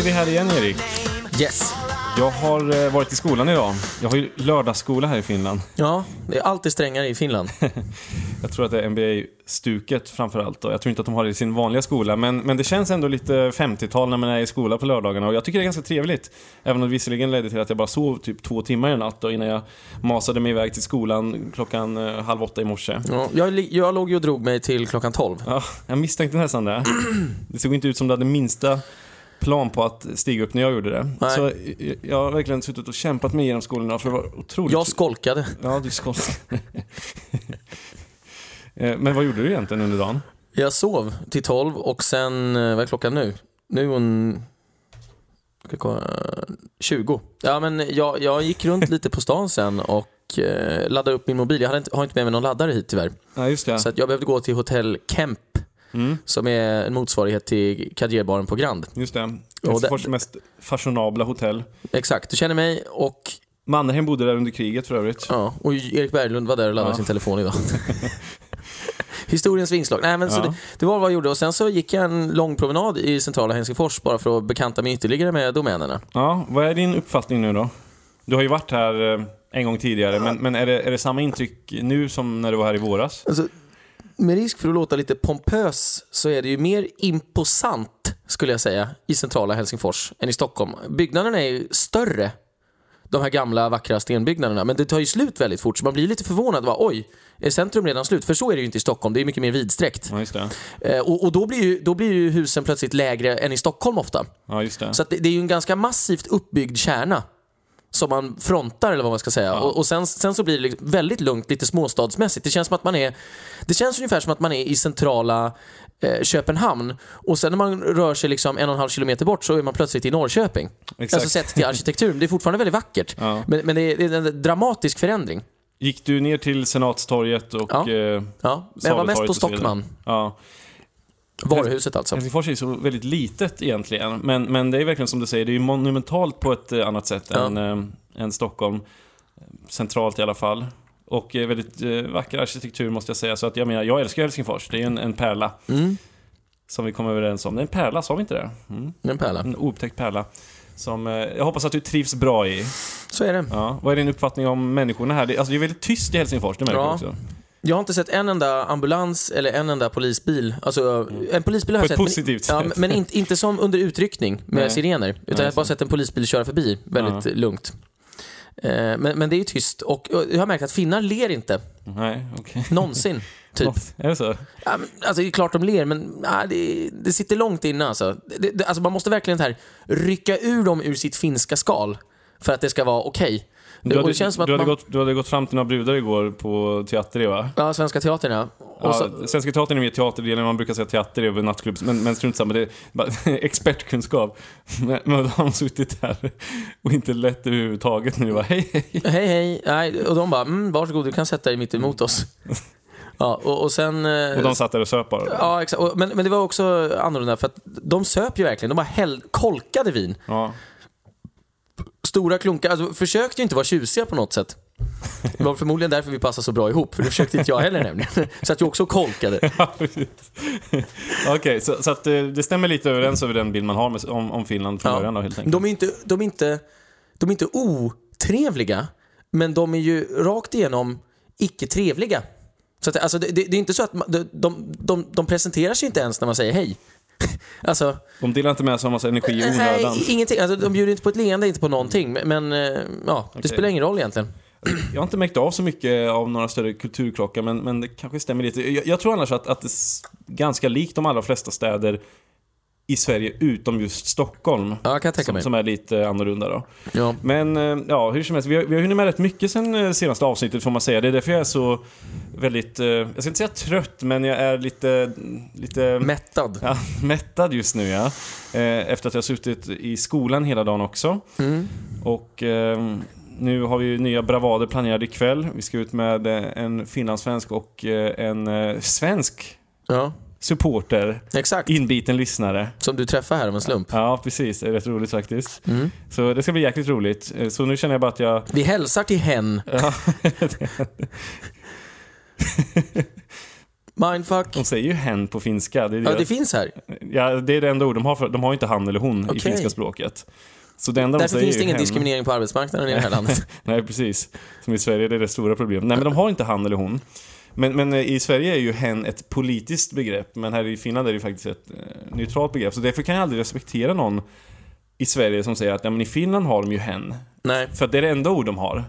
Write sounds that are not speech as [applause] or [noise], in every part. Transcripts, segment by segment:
sitter vi här igen Erik. Yes. Jag har eh, varit i skolan idag. Jag har ju lördagsskola här i Finland. Ja, det är alltid strängare i Finland. [laughs] Jag tror att det är NBA-stuket framförallt. Jag tror inte att de har det i sin vanliga skola. Men, men det känns ändå lite 50-tal när man är i skola på lördagarna. Och jag tycker det är ganska trevligt. Även om det visserligen ledde till att jag bara sov typ två timmar i natt innan jag masade mig iväg till skolan klockan eh, halv åtta i morse. Ja, jag, jag låg ju och drog mig till klockan 12. Ja, jag misstänkte nästan det. [clears throat] Det såg inte ut som det hade minsta plan på att stiga upp när jag gjorde det. Nej. Så jag, har verkligen suttit och kämpat mig igenom skolan idag för det var otroligt... Jag skolkade. Ja, du ska... [laughs] Eh, Men vad gjorde du egentligen under dagen? Jag sov till 12 och sen, eh, vad är klockan nu? Nu är hon... ska jag kolla, 20. Ja men jag, jag gick runt lite på stan sen och eh, laddade upp min mobil. Jag hade inte, har inte med mig någon laddare hit tyvärr. Ja, just det. Så jag behövde gå till hotell Kemp Mm, som är en motsvarighet till Kadierbaren på Grand. just det. det- Helsingfors mest fashionabla hotell. Exakt, du känner mig och, Mannerheim bodde där under kriget för övrigt. ja, och Erik Berglund var där och laddade Ja. sin telefon idag. [laughs] Historiens vingslag. Nej, men så Ja. det, det var vad jag gjorde och sen så gick jag en lång promenad i centrala Helsingfors bara för att bekanta mig ytterligare med domänerna. Ja, vad är din uppfattning nu då? Du har ju varit här eh, en gång tidigare, men, men är, det, är det samma intryck nu som när du var här i våras? Alltså, med risk för att låta lite pompös så är det ju mer imposant, skulle jag säga, i centrala Helsingfors än i Stockholm. Byggnaderna är ju större, de här gamla vackra stenbyggnaderna, men det tar ju slut väldigt fort, så man blir lite förvånad. Bara, Oj, är centrum redan slut? För så är det ju inte i Stockholm, det är mycket mer vidsträckt. Ja, just det. Eh, och och då, blir ju, då blir ju husen plötsligt lägre än i Stockholm ofta. Ja, just det. Så det, det är ju en ganska massivt uppbyggd kärna som man frontar eller vad man ska säga. Och, och sen, sen så blir det liksom väldigt lugnt, lite småstadsmässigt. Det känns som att man är, det känns ungefär som att man är i centrala eh, Köpenhamn och sen när man rör sig liksom en och en halv kilometer bort så är man plötsligt i Norrköping. Exakt. Alltså sett till arkitekturen. Det är fortfarande väldigt vackert. Ja. Men, men det, är, det är en dramatisk förändring. Gick du ner till Senatstorget och... Ja. eh, Ja, men jag var mest på? Stockman. Ja. Varuhuset alltså. Helsingfors är ju så väldigt litet egentligen, men, men det är verkligen som du säger, det är ju monumentalt på ett eh, annat sätt Ja. än, eh, än Stockholm. Centralt i alla fall. Och eh, väldigt eh, vacker arkitektur måste jag säga, så att jag menar, jag älskar Helsingfors. Det är en, en pärla Mm, som vi kom överens om. Det är en pärla, sa vi inte det? Mm. en pärla. En oupptäckt pärla. Som eh, jag hoppas att du trivs bra i. Så är det. Ja. Vad är din uppfattning om människorna här? Det, alltså, det är väldigt tyst i Helsingfors, det märker Ja. jag också. Jag har inte sett en enda ambulans eller en enda polisbil. Alltså, en polisbil har På jag ett sett. men- positivt Ja, sätt. men inte, inte som under utryckning med Nej. sirener. Utan Nej, jag har bara sett en polisbil köra förbi väldigt Ja. lugnt. Eh, Men, men det är ju tyst och jag har märkt att finnar ler inte. Nej, okej. Någonsin. [laughs] Typ. Är det så? Ja, men, alltså det är klart de ler, men ja, det, det sitter långt inne alltså. Det, det, alltså. Man måste verkligen här, rycka ur dem ur sitt finska skal för att det ska vara okej. Du hade, det känns som att du, hade man... gått, du hade gått fram till några brudar igår på teater, va? Ja, Svenska Teatern ja. Ja, så, Svenska Teatern är mer teaterdelen, man brukar säga teater över nattklubb, men, men strunt samma, det är bara [laughs] expertkunskap. Men, men då har de suttit där och inte lätt överhuvudtaget nu bara hej hej. Hej hej, Nej, och de bara mm, varsågod du kan sätta dig mitt emot oss. Ja, och, och sen... eh, Och de satt där och söp bara. Ja, exakt. Men, men det var också annorlunda för att de söp ju verkligen. De bara häll, kolkade vin. Ja. Stora klunkar. Alltså, försökte inte vara tjusiga på något sätt. Det var förmodligen därför vi passade så bra ihop, för det försökte inte jag heller nämligen. [laughs] Så att jag också kolkade. [laughs] Ja. Okej, så, så att eh, det stämmer lite överens över den bild man har med, om, om Finland från Ja. början då helt enkelt. De är inte, de är inte, de är inte otrevliga, men de är ju rakt igenom icke trevliga. Så att, alltså, det, det det är inte så att de, de, de, de presenterar sig inte ens när man säger hej. [laughs] Alltså, De delar inte med sig av massa energi i onödan. ingenting. Alltså, de bjuder inte på ett leende, inte på någonting. Men, eh, ja, det Okej. spelar ingen roll egentligen. Jag har inte märkt av så mycket av några större kulturkrockar, men, men det kanske stämmer lite. Jag, jag tror annars att, att det är ganska likt de allra flesta städer i Sverige, utom just Stockholm. Ja, jag kan tänka Som, mig. som är lite annorlunda då. Ja. Men eh, ja, hur som helst, vi har, vi har hunnit med rätt mycket sen eh, senaste avsnittet får man säga. Det är därför jag är så väldigt, eh, jag ska inte säga trött, men jag är lite, lite Mättad. ja, [laughs] mättad just nu ja. Efter att jag har suttit i skolan hela dagen också. Mm. Och eh, nu har vi nya bravader planerade ikväll. Vi ska ut med en finlandssvensk och en svensk Ja, supporter, exakt. inbiten lyssnare. Som du träffar här av en slump. Ja, precis. Det är rätt roligt faktiskt. Mm. Så det ska bli jäkligt roligt. Eh, Så nu känner jag bara att jag... Vi hälsar till hen. [laughs] Ja, [laughs] Mindfuck. De säger ju hen på finska. Det är, Ja, det, det finns här. ja, det är det enda ord de har. För, de har ju inte han eller hon i Okej. finska språket. Så det enda de Därför säger finns det ingen hen. diskriminering på arbetsmarknaden i det här [laughs] landet. Nej, precis. Som i Sverige, det är det stora problemet. Nej, men de har inte han eller hon. Men, men eh, i Sverige är ju hen ett politiskt begrepp, men här i Finland är det ju faktiskt ett eh, neutralt begrepp. Så därför kan jag aldrig respektera någon i Sverige som säger att ja, men i Finland har de ju hen. Nej. För att det är det enda ord de har.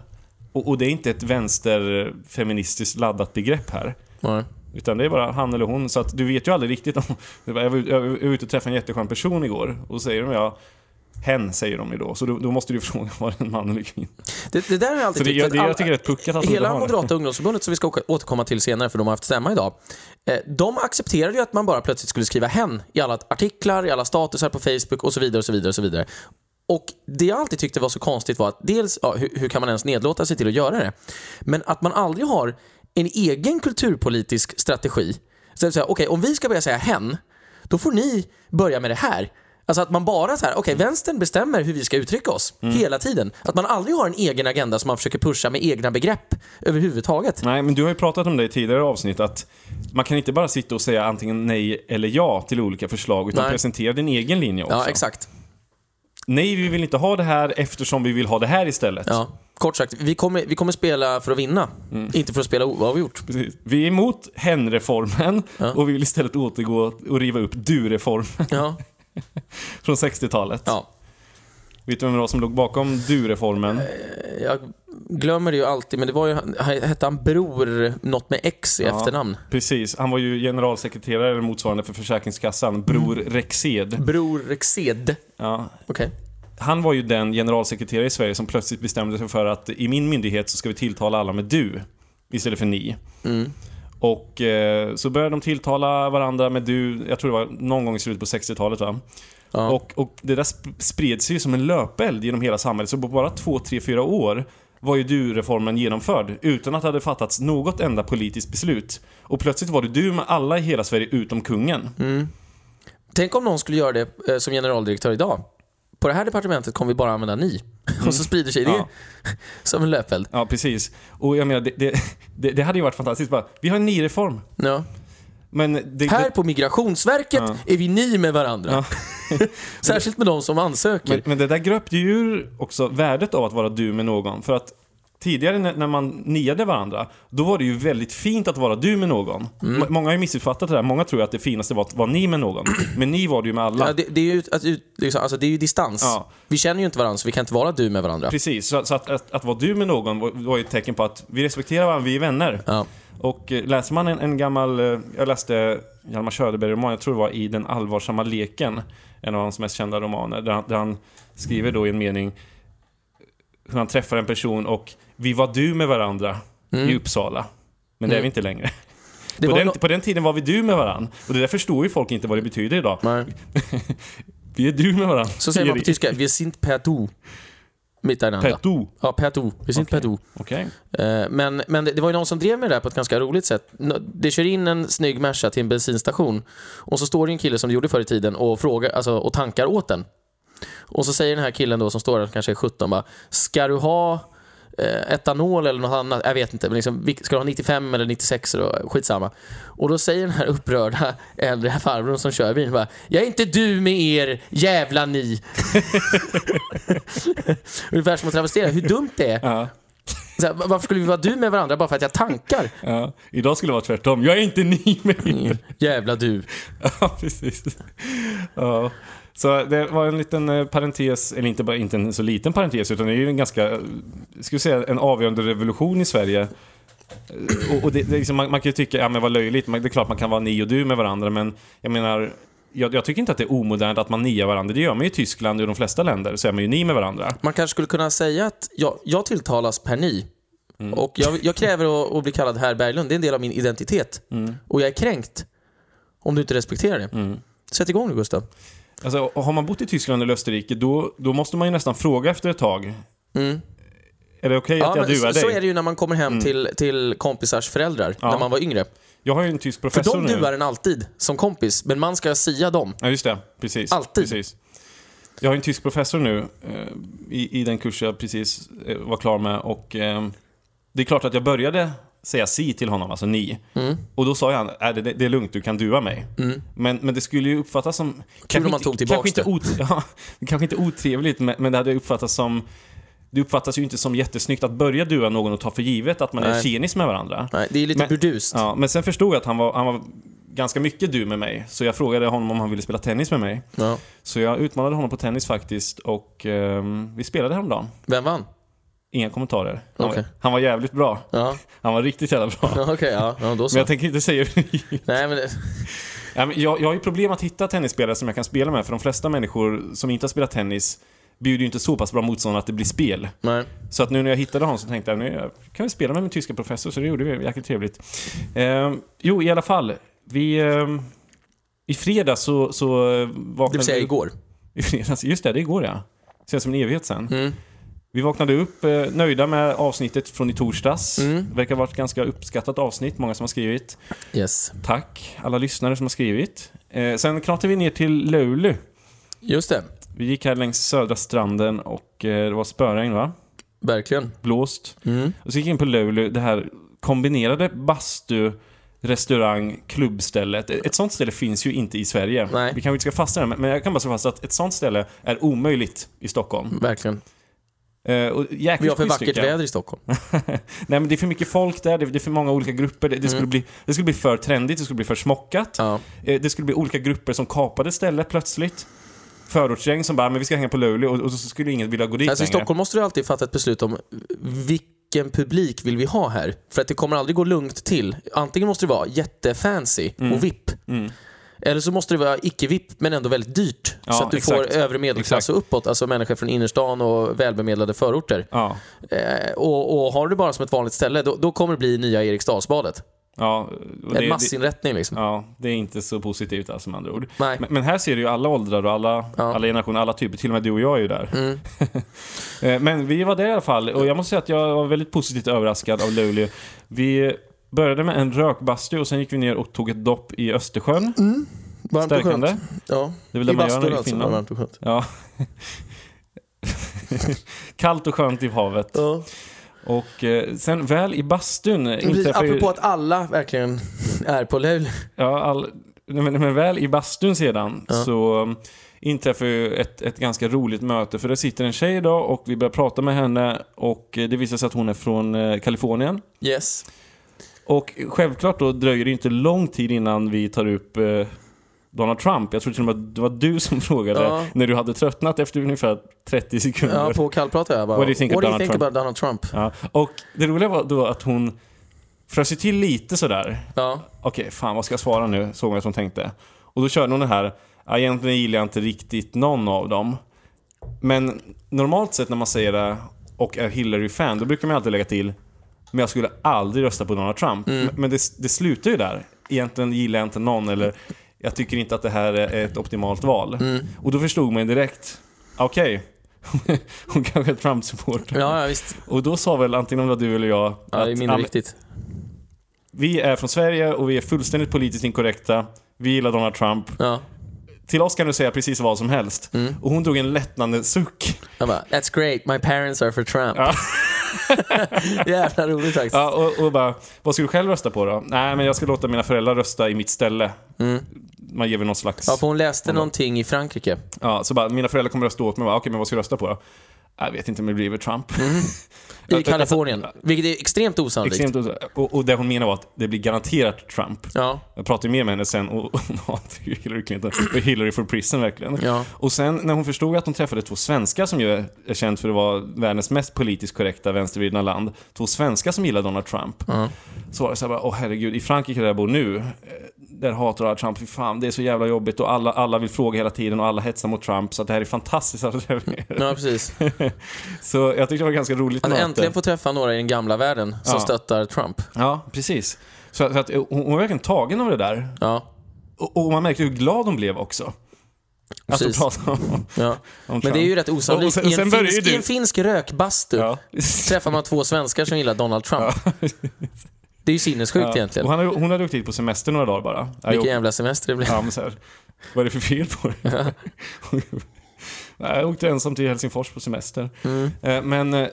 Och, och det är inte ett vänsterfeministiskt laddat begrepp här. Nej. Utan det är bara han eller hon, så att du vet ju aldrig riktigt om... [laughs] Jag var, jag var ute och träffade en jätteskön person igår, och säger de ja... Hen säger de ju då, så då, då måste du [laughs] fråga var det en man eller kvinna. Det, det där har jag alltid Så det, tyckt. jag, det, alla- jag tycker det är puckat att Hela det. Moderata ungdomsförbundet, som vi ska återkomma till senare för de har haft stämma idag, eh, de accepterade ju att man bara plötsligt skulle skriva hen i alla artiklar, i alla statusar på Facebook och så vidare. Och så vidare, och så vidare. Och Det jag alltid tyckte var så konstigt var att dels, ja, hur, hur kan man ens nedlåta sig till att göra det? Men att man aldrig har en egen kulturpolitisk strategi. Så att säga, okej, om vi ska börja säga hen, då får ni börja med det här. Alltså att man bara så här, okej, vänstern bestämmer hur vi ska uttrycka oss hela tiden. Att man aldrig har en egen agenda som man försöker pusha med egna begrepp överhuvudtaget. Nej, men du har ju pratat om det i tidigare avsnitt att man kan inte bara sitta och säga antingen nej eller ja till olika förslag, utan Nej. presentera din egen linje också. Ja, exakt. Nej, vi vill inte ha det här eftersom vi vill ha det här istället. Ja. Kort sagt, vi kommer, vi kommer spela för att vinna, inte för att spela oavgjort. Precis. Vi är emot hen-reformen Ja. och vi vill istället återgå och riva upp du-reformen Ja, [laughs] [laughs] från 60-talet. ja. Vet du vem det var som låg bakom du-reformen? Jag glömmer det ju alltid, men det var ju, hette han Bror något med X i Ja. efternamn? Precis, han var ju generalsekreterare eller motsvarande för Försäkringskassan, Bror Rexed. Bror Rexed. Ja, Okej. han var ju den generalsekreterare i Sverige som plötsligt bestämde sig för att i min myndighet så ska vi tilltala alla med du istället för ni. Mm. Och eh, så började de tilltala varandra med du, jag tror det var någon gång i slutet på 60-talet va? Ja. Och, och det där sp- spred sig ju som en löpeld genom hela samhället, så på bara två, tre, fyra år var ju du-reformen genomförd utan att det hade fattats något enda politiskt beslut. Och plötsligt var det du med alla i hela Sverige utom kungen. Mm. Tänk om någon skulle göra det eh, som generaldirektör idag. På det här departementet kommer vi bara använda ni. [laughs] Och så sprider sig det Ja. [laughs] som en löpeld. Ja, precis. Och jag menar, det, det, det, hade ju varit fantastiskt bara, vi har en ni-reform. Ja. Men det, Här på Migrationsverket Ja. är vi ni med varandra. [laughs] Särskilt med de som ansöker. men, men det där gröpte ju ur också värdet av att vara du med någon. För att tidigare när, man niade varandra, då var det ju väldigt fint att vara du med någon. Mm. Många har ju missuppfattat det där. Många tror att det finaste var att vara ni med någon. [clears throat] Men ni var det ju med alla. Ja, det, det, är ju, liksom, alltså, det är ju distans. Ja. Vi känner ju inte varandra, så vi kan inte vara du med varandra. Precis, så, så att, att, att vara du med någon var, var ju ett tecken på att vi respekterar varandra, vi är vänner. Ja. Och eh, läser man en, en gammal, eh, jag läste Hjalmar Söderberg-roman, jag tror det var i Den allvarsamma leken, en av hans mest kända romaner, där han, där han skriver då i en mening hur han träffar en person och vi var du med varandra i Uppsala. Men det är vi inte längre. Mm. [laughs] På den, no- på den tiden var vi du med varandra. Och det där förstår ju folk inte vad det betyder idag. [laughs] Vi är du med varandra. Så säger man på tyska, wir sind per du. Miteinander. Per du. Ja, per du. Wir sind Okej. per du. Okej. Eh, Men, men det det var ju någon som drev med det där på ett ganska roligt sätt. Det kör in en snygg Merca till en bensinstation och så står det en kille som det gjorde förr i tiden och, frågar, alltså, och tankar åt den. Och så säger den här killen då som står där, kanske är 17, bara Ska du ha etanol eller något annat? Jag vet inte, men liksom, ska du ha 95 eller 96? Då? Skitsamma. Och då säger den här upprörda äldre farbrorn som kör bilen bara Jag är inte du med er, jävla ni. [laughs] Ungefär som att travestera hur dumt det är. Ja. Här, varför skulle vi vara du med varandra bara för att jag tankar? Ja. Idag skulle det vara tvärtom. Jag är inte ni med er. [laughs] Jävla du. [laughs] Ja, precis. Ja. Så det var en liten eh, parentes, eller inte, bara, inte en så liten parentes, utan det är ju en ganska, eh, ska vi säga, en avgörande revolution i Sverige. Eh, Och, och det, det liksom, man, man kan ju tycka, ja men vad löjligt, det är klart man kan vara ni och du med varandra, men jag menar, jag, jag tycker inte att det är omodernt att man niar varandra. Det gör man ju i Tyskland och i de flesta länder, så är man ju ni med varandra. Man kanske skulle kunna säga att jag, jag tilltalas per ni. Och jag, jag kräver att, att bli kallad herr Berglund. Det är en del av min identitet. Och jag är kränkt om du inte respekterar det. Sätt igång nu Gustav. Alltså, har man bott i Tyskland eller Österrike, då, då måste man ju nästan fråga efter ett tag. Mm. Är det okej att jag men duar dig? så är det ju när man kommer hem till, till kompisars föräldrar, Ja. när man var yngre. Jag har ju en tysk För professor de nu. duar en alltid som kompis, men man ska sia dem. Ja, just det. Precis. Alltid. Precis. Jag har en tysk professor nu eh, i, i den kurs jag precis eh, var klar med och eh, det är klart att jag började säga si till honom, alltså ni. Mm. Och då sa han, äh, det, det är lugnt, du kan dua mig. Men, men det skulle ju uppfattas som... Kul om man tog kanske inte, ot, [laughs] ja, kanske inte otrevligt, men, men det hade uppfattats som... Det uppfattas ju inte som jättesnyggt att börja dua någon och ta för givet att man är Nej. tjenis med varandra. Nej, det är lite Men- burdust. Ja, men sen förstod jag att han var, han var ganska mycket du med mig. Så jag frågade honom om han ville spela tennis med mig. Ja. Så jag utmanade honom på tennis faktiskt och ehm, vi spelade häromdagen. Vem vann? Inga kommentarer. Han, Okej. var, han var jävligt bra. Ja, [laughs] Han var riktigt jävla bra. ja [laughs] okej, ja, ja, då Men så. jag tänker inte säga Nej, men det, [laughs] ja, men jag, jag har ju problem att hitta tennisspelare som jag kan spela med, för de flesta människor som inte har spelat tennis bjuder ju inte så pass bra motstånd att det blir spel. nej. Så att nu när jag hittade honom så tänkte jag, nu kan vi spela med min tyska professor, så det gjorde vi. Jäkligt trevligt. Ehm, jo, i alla fall. Vi... ehm, I fredags så, så eh, Det vaknade vill säga vi- igår. I fredags, just det, det är igår ja. Känns som en evighet sen. Mm. Vi vaknade upp eh, nöjda med avsnittet från i torsdags. Mm. Verkar ha varit ett ganska uppskattat avsnitt, många som har skrivit. Yes. Tack alla lyssnare som har skrivit. Eh, sen knatade vi ner till Luleå. Just det. Vi gick här längs södra stranden och eh, det var spöregn va? Verkligen. Blåst. Mm. Och så gick vi in på Luleå, det här kombinerade bastu, restaurang, klubbstället. Ett sånt ställe finns ju inte i Sverige. Nej. Vi kanske inte ska fastna där, men- men jag kan bara slå fast att ett sånt ställe är omöjligt i Stockholm. Verkligen. Eh, och Vi har för vackert väder i Stockholm. [laughs] Nej men det är för mycket folk där, det är för många olika grupper. Det, det, skulle, Mm. bli, det skulle bli för trendigt, det skulle bli för smockat. Ja. Eh, Det skulle bli olika grupper som kapade stället plötsligt. Förortsgäng som bara, men vi ska hänga på Luleå och, och så skulle ingen vilja gå dit Alltså i längre. Stockholm måste du alltid fatta ett beslut om vilken publik vill vi ha här? För att det kommer aldrig gå lugnt till. Antingen måste det vara jättefancy och VIP. Mm. Eller så måste det vara icke-VIP men ändå väldigt dyrt. Ja, så att du exakt. får övre medelklass Exakt. och uppåt, alltså människor från innerstan och välbemedlade förorter. Ja, Eh, och, och har du det bara som ett vanligt ställe, då, då kommer det bli nya Eriksdalsbadet. ja, och En det, massinrättning liksom. ja, det är inte så positivt alltså med andra ord. Nej. Men, men här ser du ju alla åldrar och alla, Ja. alla generationer, alla typer. Till och med du och jag är ju där. Mm. [laughs] Eh, men vi var där i alla fall och jag måste säga att jag var väldigt positivt överraskad av Luleå. Vi började med en rökbastu och sen gick vi ner och tog ett dopp i Östersjön. Varmt och Stärkande. skönt. Ja. Det är väl I det man gör alltså. Varmt och skönt. Ja. [laughs] Kallt och skönt i havet. Ja. Och eh, sen väl i bastun inträffar ju... apropå att alla verkligen är på Luleå. Ja, all, men, men väl i bastun sedan Ja. så um, inträffar ju ett, ett ganska roligt möte. För det sitter en tjej då och vi börjar prata med henne och eh, det visar sig att hon är från eh, Kalifornien. Yes. Och självklart då dröjer det inte lång tid innan vi tar upp eh, Donald Trump. Jag tror till och med att det var du som [laughs] frågade Ja. när du hade tröttnat efter ungefär 30 sekunder. Ja, på kallprat jag bara. What do you think What do you Donald think Trump? about Donald Trump? Ja, och det roliga var då att hon frös ju till lite sådär. Ja. Okej, fan vad ska jag svara nu? Såg att hon tänkte. Och då körde hon det här. "Ja, Egentligen gillar jag inte riktigt någon av dem. Men normalt sett när man säger det och är Hillary-fan, då brukar man alltid lägga till men jag skulle aldrig rösta på Donald Trump. Mm. Men- det, det slutar ju där. Egentligen gillar jag inte någon eller jag tycker inte att det här är ett optimalt val. Mm. Och då förstod man direkt, okej, [laughs] hon kanske är Trump-supporter. Ja, ja, visst. Och då sa väl antingen om det var du eller jag Ja, det är att, mindre ja, viktigt. vi är från Sverige och vi är fullständigt politiskt inkorrekta. Vi gillar Donald Trump. Ja. Till oss kan du säga precis vad som helst. Mm. Och hon drog en lättnande suck. Jag bara, that's great, my parents are for Trump. Ja. [laughs] [laughs] Jävla roligt faktiskt. Ja, och, och bara, vad ska du själv rösta på då? Nej, men jag ska låta mina föräldrar rösta i mitt ställe. Mm. Man ger väl någon slags... Ja, för hon läste Hon någonting i Frankrike. Ja, så bara, mina föräldrar kommer rösta åt mig. Bara, Okej, men vad ska du rösta på då? Jag vet inte om det blir Trump. [laughs] I Kalifornien. Vilket är extremt osannolikt. Extremt os- och, och det hon menar var att det blir garanterat Trump. Ja. Jag pratade ju mer med henne sen och, hon hatar [laughs] ju Hillary Clinton. Och Hillary for prison verkligen. Ja. Och sen när hon förstod att hon träffade två svenskar som ju är känt för att vara världens mest politiskt korrekta vänstervridna land. Två svenskar som gillar Donald Trump. Ja. Så var det så här bara, åh herregud, i Frankrike där jag bor nu, eh, där hatar alla Trump, fy fan, det är så jävla jobbigt och alla, alla vill fråga hela tiden och alla hetsar mot Trump, så att det här är fantastiskt att ja, precis. [laughs] Så jag tyckte det var ganska roligt Att äntligen få träffa några i den gamla världen som Ja. stöttar Trump. Ja, precis. Så, så att hon, hon var verkligen tagen av det där. Ja, Och, och man märkte hur glad hon blev också. Precis. pratade om, ja. om Men det är ju rätt osannolikt. I, en finsk, I en finsk rökbastu Ja. träffar man två svenskar som gillar Donald Trump. [laughs] Det är ju sinnessjukt Ja. egentligen. Och han, hon hade åkt hit på semester några dagar bara. Vilken jävla semester det blir. Ja, men så här, vad är det för fel på det? [laughs] Nej, jag åkte ensam till Helsingfors på semester. Mm. Eh, Men eh,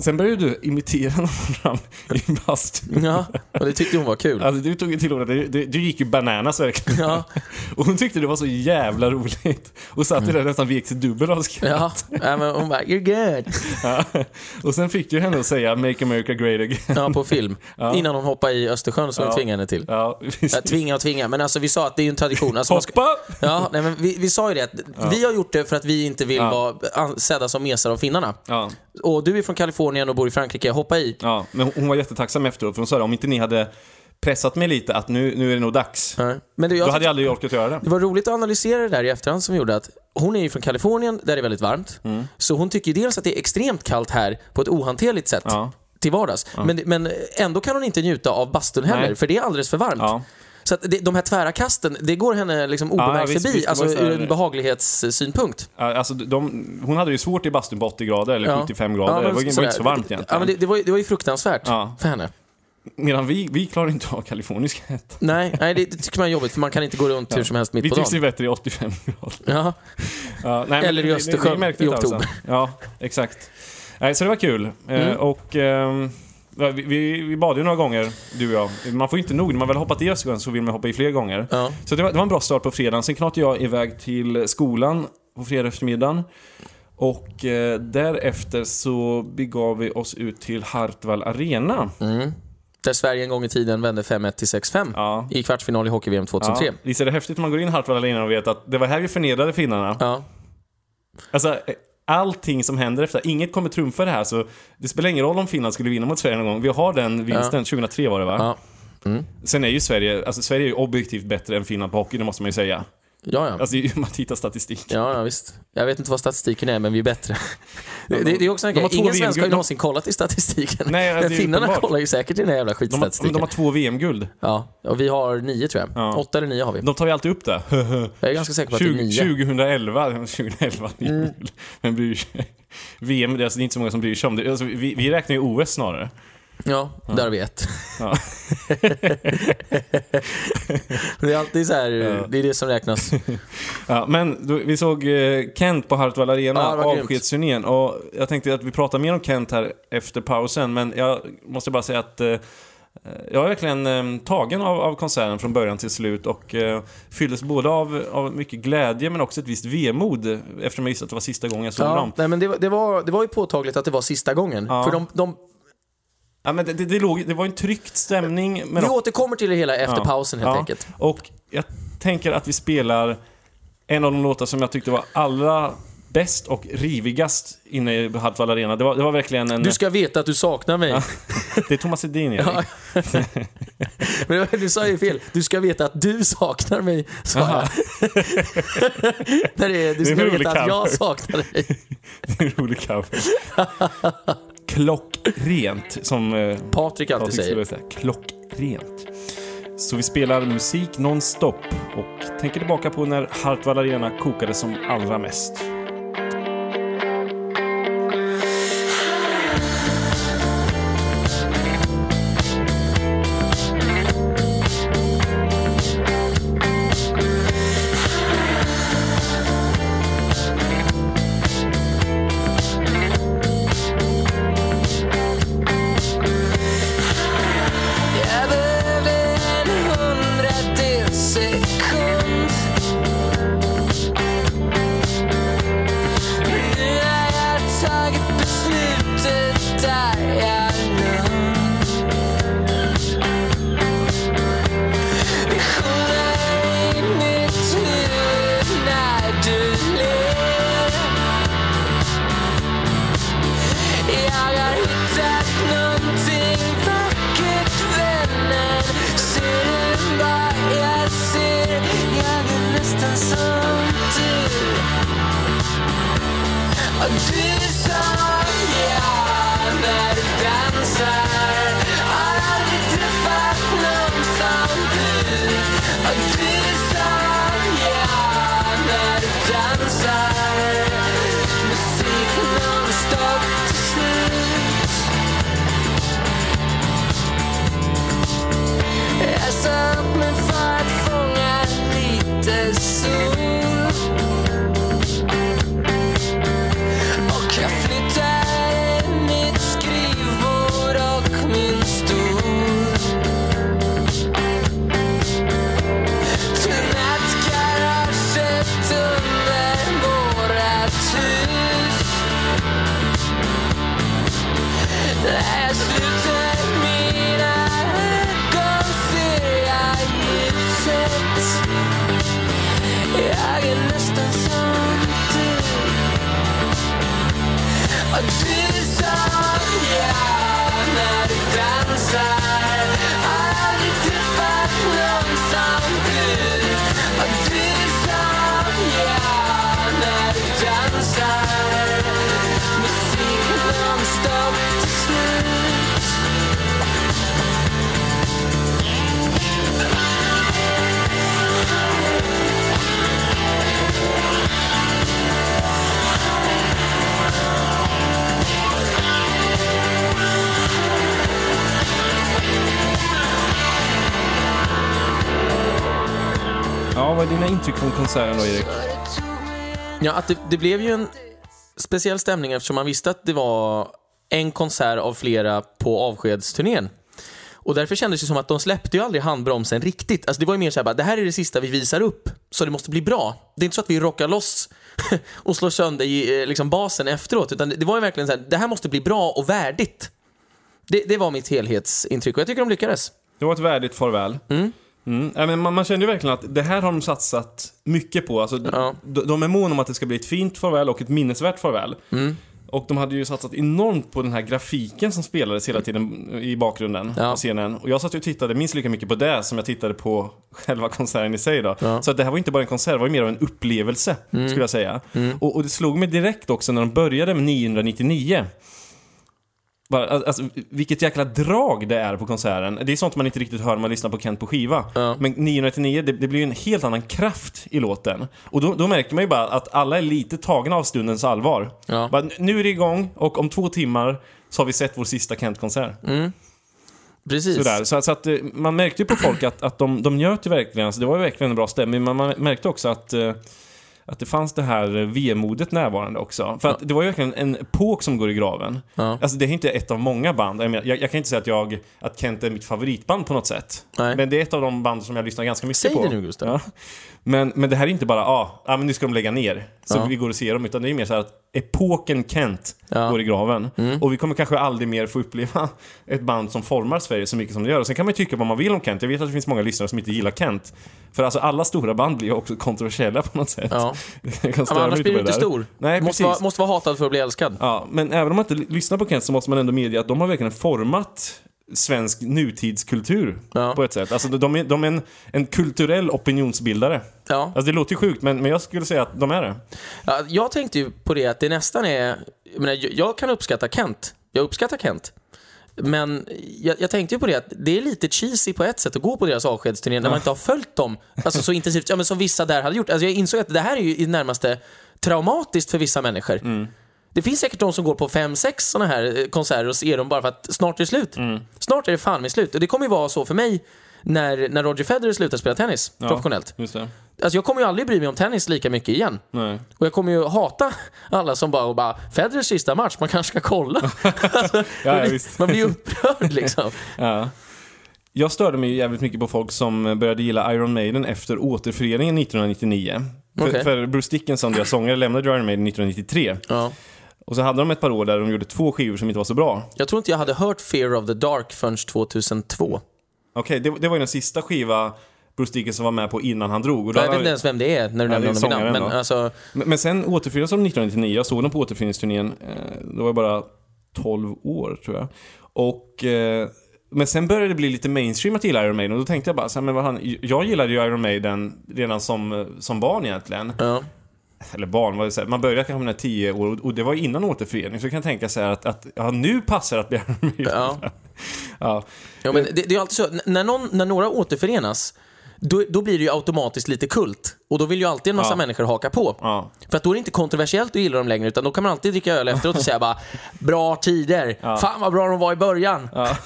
Sen började du imitera [laughs] någon i bastun. Ja, och det tyckte hon var kul. Alltså du tog till ordet, du, du, du gick ju bananas verkligen. Ja, [laughs] Och hon tyckte det var så jävla roligt. Och satt ju där nästan vek sig dubbel av skratt. ja. men hon bara, you're good. [laughs] Ja. Och sen fick du henne att säga Make America Great Again. Ja, på film. Ja. Innan hon hoppade i Östersjön som Ja. vi tvingade henne till. Ja. Ja, tvinga och tvinga, men alltså vi sa att det är en tradition. Alltså, man ska, Hoppa! ja, nej, men vi, vi sa ju det, att vi har gjort det för att vi inte vill vara sedda som mesar av finnarna. Och du är från Kalifornien och bor i Frankrike, hoppa i. ja, men hon- var jättetacksam efteråt för hon sa det, om inte ni hade pressat mig lite att nu, nu är det nog dags. Ja. Men du, jag Då hade jag aldrig orkat göra det. Det var roligt att analysera det där i efterhand som gjorde att hon är ju från Kalifornien där det är väldigt varmt. Så hon tycker dels att det är extremt kallt här på ett ohanterligt sätt Ja. till vardags. Men, men ändå kan hon inte njuta av bastun heller, Nej. för det är alldeles för varmt. Ja. Så att det, de här tvära kasten, det går henne liksom Ja, obemärkt visst, förbi, visst, alltså ur en behaglighetssynpunkt. Ja, Alltså, de, hon hade ju svårt i bastun på 80 grader eller 75 grader. men det var, var inte så varmt Ja, egentligen. men det, det, var, det var ju fruktansvärt Ja. för henne. Medan vi, vi klarar inte av kalifornisk hett. Nej, nej det, tycker man är jobbigt för man kan inte gå runt hur som helst mitt Vi på tycks ju dagen. bättre i 85 grader. Ja, Ja, nej, Eller i Östersjön i oktober. Ja, exakt. Nej, så det var kul. Eh, Mm. och ja, vi, vi, vi bad ju några gånger, du och jag. Man får ju inte nog, när man väl hoppat i Östersjön så vill man hoppa i fler gånger. ja. Så det var, det var en bra start på fredagen. Sen knatade jag iväg till skolan på fredag eftermiddagen. Och eh, därefter så begav vi oss ut till Hartwall Arena. Mm. Där Sverige en gång i tiden vände 5-1 till 6-5 Ja. i kvartsfinal i hockey-VM 2003. Ja. Visst är det häftigt när man går in i Hartwall Arena och vet att det var här vi förnedrade finnarna. Ja. Alltså, eh, allting som händer efter, inget kommer trumfa det här så det spelar ingen roll om Finland skulle vinna mot Sverige någon gång. Vi har den vinsten, 2003 var det va? Ja. Sen är ju Sverige, alltså Sverige är ju objektivt bättre än Finland på hockey, det måste man ju säga. Ja, ja. Alltså [laughs] man tittar statistik. Ja, ja, visst. Jag vet inte vad statistiken är, men vi är bättre. [laughs] Det, det, det är också en grej. Ingen svensk har ju någonsin kollat i statistiken. Nej, men finnarna uppenbart. kollar ju säkert i den här jävla De har, skitstatistiken. de har två VM-guld. Ja, och vi har nio tror jag. Ja. Åtta eller nio har vi. De tar ju alltid upp det. [laughs] Jag är ganska säker på att det är 20, nio. 2011, 2011 Mm. Men bryr sig. VM, det är, alltså, det är inte så många som bryr sig om det. Alltså, vi, vi räknar ju OS snarare. Ja, där har vi ett. Ja. [laughs] det är alltid så här, Ja. det är det som räknas. [laughs] Ja, men då, vi såg eh, Kent på Hartwall Arena, Ja, avskedsturnén. Och jag tänkte att vi pratar mer om Kent här efter pausen, men jag måste bara säga att eh, jag är verkligen eh, tagen av, av konserten från början till slut och eh, fylldes både av, av mycket glädje men också ett visst vemod eftersom jag visste att det var sista gången jag såg Ja, dem. nej, men det, var- det, var, det var ju påtagligt att det var sista gången. Ja. För de, de, Ja, men det, det, det, låg, det var en tryckt stämning. Men vi återkommer till det hela efter Ja. pausen helt Ja. enkelt. Och jag tänker att vi spelar en av de låtar som jag tyckte var allra bäst och rivigast inne i Hartwall Arena. Det var, det var verkligen en... Du ska veta att du saknar mig. [laughs] Det är Thomas Edin. Ja. [laughs] [laughs] Men du sa ju fel. Du ska veta att du saknar mig, sa jag. Aha. När det är, du ska veta att jag saknar dig. Det är en rolig cover. Klockrent, som eh, Patrik alltid Patrik säger. säga. Klockrent. Så vi spelar musik nonstop och tänker tillbaka på när Hartwall Arena kokade som allra mest. Du dansar Ja, vad är dina intryck från konserten då, Erik? Ja, att det, det blev ju en speciell stämning eftersom man visste att det var en konsert av flera på avskedsturnén. Och därför kändes det som att de släppte ju aldrig handbromsen riktigt. Alltså det var ju mer såhär bara, det här är det sista vi visar upp, så det måste bli bra. Det är inte så att vi rockar loss [laughs] och slår sönder i, eh, liksom basen efteråt, utan det var ju verkligen så här, det här måste bli bra och värdigt. Det, det var mitt helhetsintryck och jag tycker de lyckades. Det var ett värdigt farväl. Mm. Ja, men man, man kände ju verkligen att det här har de satsat mycket på. Alltså, Ja. de, de är måna om att det ska bli ett fint farväl och ett minnesvärt farväl. Mm. Och de hade ju satsat enormt på den här grafiken som spelades hela tiden i bakgrunden Ja. på scenen. Och jag satt ju och tittade minst lika mycket på det som jag tittade på [laughs] själva konserten i sig då. Ja. Mm. Så att det här var inte bara en konsert, det var mer av en upplevelse, skulle jag säga. Och, och det slog mig direkt också när de började med 999. Bara, alltså, vilket jäkla drag det är på konserten. Det är sånt man inte riktigt hör när man lyssnar på Kent på skiva. Ja. Men 999, det, det blir ju en helt annan kraft i låten. Och då, då märker man ju bara att alla är lite tagna av stundens allvar. Ja. Bara, nu är det igång och om två timmar så har vi sett vår sista Kent-konsert. Precis. Sådär. Så, så att eh, man märkte ju på folk att, att de, de njöt ju verkligen. Alltså, det var ju verkligen en bra stämning. Men man märkte också att, eh, att det fanns det här vemodet närvarande också. För att det var ju verkligen en epok som går i graven. Ja. Alltså det är inte ett av många band. Jag, menar, jag, jag kan inte säga att, jag, att Kent är mitt favoritband på något sätt. Nej. Men det är ett av de band som jag lyssnar ganska mycket Säg på. det nu, Gustav. Ja. Men, men det här är inte bara, ah, ah men nu ska de lägga ner. Så vi går och ser dem. Utan det är mer så här att epoken Kent Ja. Mm. går i graven. Och vi kommer kanske aldrig mer få uppleva [laughs] ett band som formar Sverige så mycket som det gör. Och sen kan man ju tycka vad man vill om Kent. Jag vet att det finns många lyssnare som inte gillar Kent. För alltså alla stora band blir ju också kontroversiella på något sätt. Ja. [laughs] Jag kan Ja, annars blir du inte där. stor. Nej, måste, vara, måste vara hatad för att bli älskad. Ja, men även om man inte lyssnar på Kent så måste man ändå medge att de har verkligen format svensk nutidskultur Ja. på ett sätt. Alltså de är, de är en, en kulturell opinionsbildare. Ja. Alltså det låter ju sjukt, men, men jag skulle säga att de är det. Ja, jag tänkte ju på det att det nästan är... Jag, menar, jag- kan uppskatta Kent. Jag uppskattar Kent. Men jag, jag tänkte ju på det att det är lite cheesy på ett sätt att gå på deras avskedsturné när man inte har följt dem alltså så intensivt ja, men som vissa där hade gjort. Alltså jag insåg att det här är ju i det närmaste traumatiskt för vissa människor. Det finns säkert de som går på fem, sex sådana här eh, konserter och ser dem bara för att snart är det slut. Snart är det fan med slut. Och det kommer ju vara så för mig när, när Roger Federer slutar spela tennis professionellt. Just det. Alltså jag kommer ju aldrig bry mig om tennis lika mycket igen. Nej. Och jag kommer ju hata alla som bara, och bara Federers sista match, man kanske ska kolla. [laughs] [laughs] alltså, Ja, ja, man, blir, ju upprörd [laughs] liksom. Ja. Jag störde mig jävligt mycket på folk som började gilla Iron Maiden efter återföreningen 1999. För, Okej. för Bruce Dickinson, deras sångare, lämnade Iron Maiden 1993. Ja. Och så hade de ett par år där de gjorde två skivor som inte var så bra. Jag tror inte jag hade hört Fear of the Dark förrän 2002. Okej, det, det var ju den sista skiva Bruce Dickinson var med på innan han drog. Och Jag vet inte ens vem det är när du nämner honom namn. Men alltså, Men, men sen återförenades de 1999, jag såg dem på återföreningsturnén. Eh, då var jag bara 12 år tror jag. Och... Eh, men sen började det bli lite mainstream att gilla Iron Maiden och då tänkte jag bara så här, men vad han, jag gillade ju Iron Maiden redan som, eh, som barn egentligen. ja. Eller barn, vad det man började kanske när 10 år och- det var innan återförening. Så jag kan tänka sig att, att ja, nu passar det att bli Iron Maiden. Ja. [laughs] ja. Ja, men det, det är alltid så, när, någon, när några återförenas, då, då blir det ju automatiskt lite kult. Och då vill ju alltid en massa Ja. människor haka på. Ja. För att då är det inte kontroversiellt att gilla dem längre, utan då kan man alltid dricka öl efteråt och säga bara Bra tider, fan vad bra de var i början. Ja.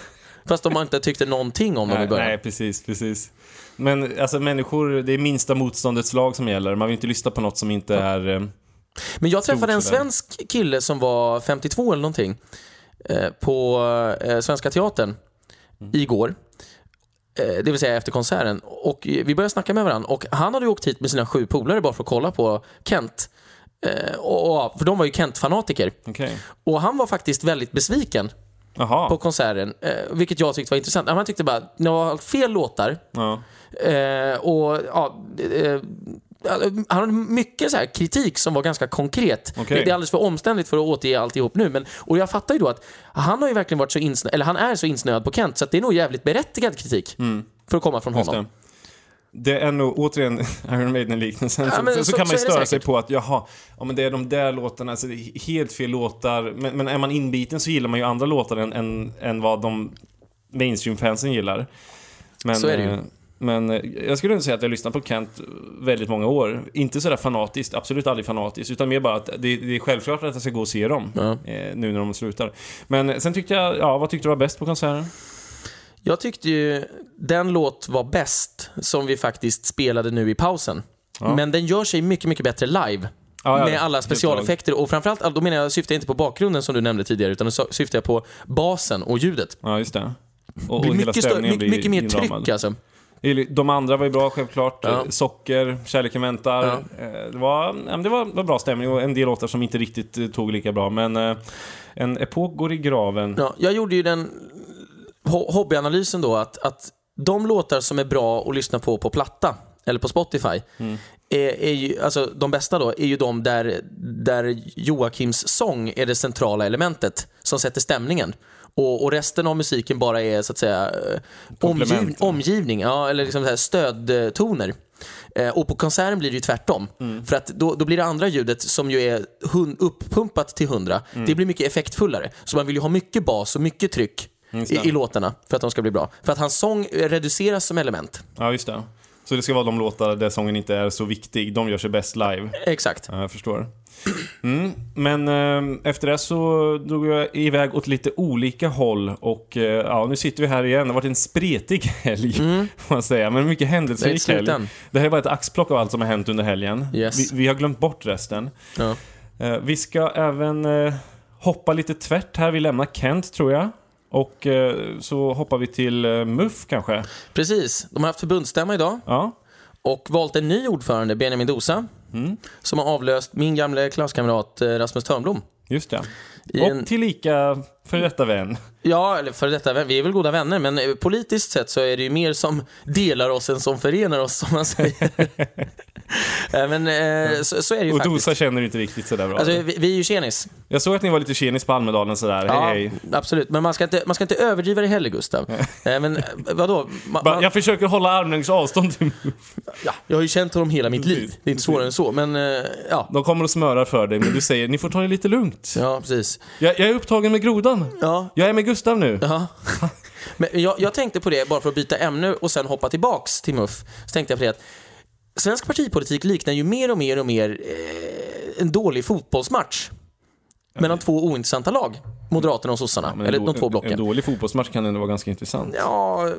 Fast de har inte tyckte någonting om dem i början. nej, precis, precis. Men alltså människor, det är minsta motståndets lag som gäller. Man vill inte lyssna på något som inte är... eh, Men jag träffade en sådär. svensk kille som var 52 eller någonting eh, på eh, Svenska Teatern igår. Eh, det vill säga efter konserten. Och vi började snacka med varandra och han hade ju åkt hit med sina sju polare bara för att kolla på Kent. Och, och, för de var ju Kent-fanatiker. Okej. Och han var faktiskt väldigt besviken Jaha. på konserten, eh, vilket jag tyckte var intressant. Han tyckte bara, ni har valt fel låtar. Ja. Eh, och ja, eh, han hade mycket så kritik som var ganska konkret. Okej. Det, det är alldeles för omständigt för att återge alltihop nu. Men, och jag fattar ju då att han har ju verkligen varit så insnöad, eller han är så insnöad på Kent så det är nog jävligt berättigad kritik. För att komma från Mm. Just honom. det. Det är nog återigen [laughs] Iron Maiden-liknelsen. Ja, så, så, så så- kan man ju så är det störa sig på att jaha, ja, men det är de där låtarna, alltså, det är helt fel låtar. Men, men är man inbiten så gillar man ju andra låtar än, än, än vad de mainstream-fansen gillar. Men, Så är det ju. eh, Men eh, jag skulle inte säga att jag har lyssnat på Kent väldigt många år. Inte sådär fanatiskt, absolut aldrig fanatiskt. Utan mer bara att det, det är självklart att jag ska gå och se dem. Ja. Eh, nu när de slutar. Men sen tyckte jag, ja vad tyckte du var bäst på konserten? Jag tyckte ju den låt var bäst som vi faktiskt spelade nu i pausen. Ja. Men den gör sig mycket, mycket bättre live. Ja, ja, med alla specialeffekter och framförallt, då menar jag, syftar jag inte på bakgrunden som du nämnde tidigare utan då syftar jag på basen och ljudet. Ja, just det. Och, och mycket, stö- mycket, mycket mer inramad. tryck alltså. De andra var ju bra självklart. Ja. Eh, Socker, Kärleken väntar. Ja. Eh, Det, var, det var, var bra stämning och en del låtar som inte riktigt eh, tog lika bra. Men en epok går i graven. Ja, jag gjorde ju den hobbyanalysen då att, att de låtar som är bra att lyssna på på platta eller på Spotify Mm. är, är ju, alltså de bästa då är ju de där, där Joakims sång är det centrala elementet som sätter stämningen. Och, och resten av musiken bara är så att säga eh, omgiv, omgivning, ja, eller liksom så stödtoner. Eh, och på konserten blir det ju tvärtom. Mm. För att då, då blir det andra ljudet som ju är hun, uppumpat till 100, Mm. det blir mycket effektfullare. Så man vill ju ha mycket bas och mycket tryck. I, i låtarna för att de ska bli bra. För att hans sång reduceras som element. Ja, just det. Så det ska vara de låtar där sången inte är så viktig. De gör sig bäst live. Exakt. Ja, jag förstår. Mm. Men eh, efter det så drog jag iväg åt lite olika håll och eh, ja, nu sitter vi här igen. Det har varit en spretig [laughs] helg, får man säga. Men mycket händelserik helg. Det här är bara ett axplock av allt som har hänt under helgen. Yes. Vi, vi har glömt bort resten. Ja. Eh, vi ska även eh, hoppa lite tvärt här. Vi lämnar Kent, tror jag. Och eh, så hoppar vi till eh, MUF kanske. Precis. De har haft förbundsstämma idag Ja. och valt en ny ordförande, Benjamin Dosa, Mm. som har avlöst min gamla klasskamrat eh, Rasmus Törnblom. Just det. I och en- tillika för detta vän. Ja, eller för detta, vi är väl goda vänner, men eh, politiskt sett så är det ju mer som delar oss än som förenar oss, som man säger. [laughs] Eh, men eh, så, så är det ju Och faktiskt. Dosa känner du inte riktigt sådär bra. Alltså, vi, vi är ju tjenis. Jag såg att ni var lite tjenis på Almedalen sådär. Ja, Hej, hej. absolut. Men man ska, inte, man ska inte överdriva det heller, Gustav. [laughs] Eh, men vadå? Ma, Ba, man, jag försöker hålla armlängds avstånd till ja, jag har ju känt honom hela mitt liv. Det är inte svårare än så, men eh, ja. De kommer och smörar för dig, men du säger ni får ta det lite lugnt. Ja, precis. Jag, jag är upptagen med grodan. Ja, Jag är med Gustav nu. Ja. [laughs] Men jag, jag tänkte på det, bara för att byta ämne och sen hoppa tillbaks till MUF, så tänkte jag på det att svensk partipolitik liknar ju mer och mer och mer eh, en dålig fotbollsmatch. Mellan två ointressanta lag, Moderaterna och sossarna, Men eller de två en, blocken. en dålig fotbollsmatch kan ändå vara ganska intressant. Ja,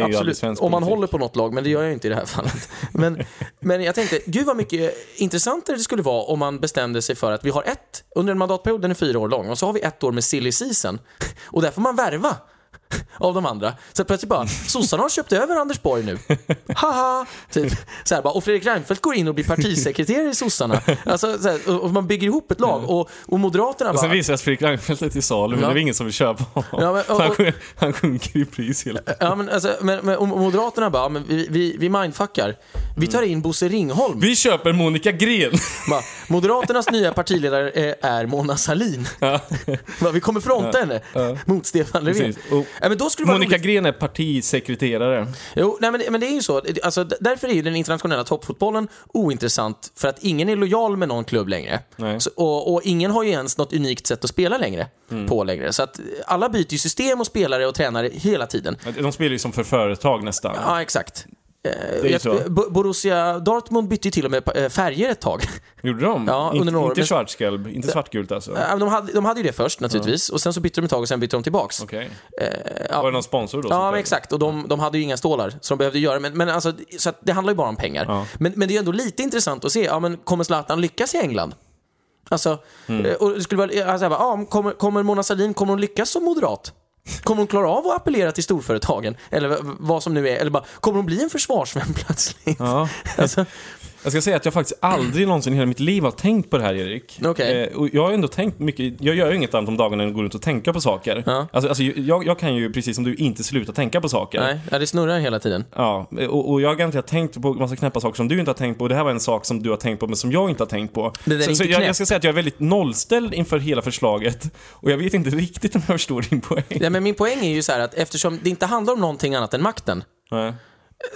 absolut. Om man politik. håller på något lag, men det gör jag inte i det här fallet. [laughs] Men, men jag tänkte, gud vad mycket intressantare det skulle vara om man bestämde sig för att vi har ett, under en mandatperiod, den är fyra år lång, och så har vi ett år med silly season. Och där får man värva [laughs] av de andra. Så plötsligt bara, [laughs] sossarna har köpt över Anders Borg nu. Haha! Typ. Så här bara, och Fredrik Reinfeldt går in och blir partisekreterare i sossarna. Alltså, så här, och man bygger ihop ett lag. Och, och Moderaterna Och sen bara... visar det att Fredrik Reinfeldt är till salu, men Ja. det är ingen som vill köpa honom. Ja, men- och- och- han sjunker i pris hela Ja, men, alltså, men, men och Moderaterna bara, men vi, vi, vi mindfuckar. Vi tar in Bosse Ringholm. Vi köper Monica Gren! Bara, Moderaternas nya partiledare är, Mona Sahlin. Ja. Bara, Vi kommer fronta henne Ja. mot Stefan Löfven. Ja, men då skulle Monica roligt. Gren är partisekreterare. Jo, nej, men, det- men det är ju så. Alltså, därför är ju den internationella toppfotbollen ointressant. För att ingen är lojal med någon klubb längre. Så, och, och ingen har ju ens något unikt sätt att spela längre. Mm. På längre. Så att alla byter ju system och spelare och tränare hela tiden. De spelar ju som för företag nästan. Ja, exakt. Jag- Borussia Dortmund bytte ju till och med eh, färger ett tag. Gjorde de? Ja, In, under några år, inte schwarzgelb, inte svartgult alltså? De hade, de hade ju det först naturligtvis, och sen så bytte de ett tag och sen bytte de tillbaks. Okej. Eh, ja. Var det någon sponsor då? Ja, men exakt. Och de, de hade ju inga stålar, så de behövde göra men, men alltså, så det handlar ju bara om pengar. Ja. Men, men det är ändå lite intressant att se, ja men kommer Zlatan lyckas i England? Alltså, Mm. eh, och det skulle vara, alltså, bara, ja, kommer, kommer Mona Sahlin, kommer hon lyckas som moderat? Kommer hon klara av att appellera till storföretagen? Eller vad som nu är, eller bara, kommer hon bli en försvarsvän [laughs] plötsligt? Ja. Alltså, Jag ska säga att jag faktiskt aldrig någonsin i hela mitt liv har tänkt på det här, Erik. Okej. Eh, och jag har ändå tänkt mycket, jag gör ju inget annat om dagarna än att gå runt och tänka på saker. Ja. Alltså, alltså jag, jag kan ju, precis som du, inte sluta tänka på saker. Nej, ja, det snurrar hela tiden. Ja, och, och jag har garanterat tänkt på massa knäppa saker som du inte har tänkt på. Och det här var en sak som du har tänkt på, men som jag inte har tänkt på. Det där är så, inte så jag, jag ska säga att jag är väldigt nollställd inför hela förslaget. Och jag vet inte riktigt om jag förstår din poäng. Ja, men min poäng är ju så här att eftersom det inte handlar om någonting annat än makten Nej.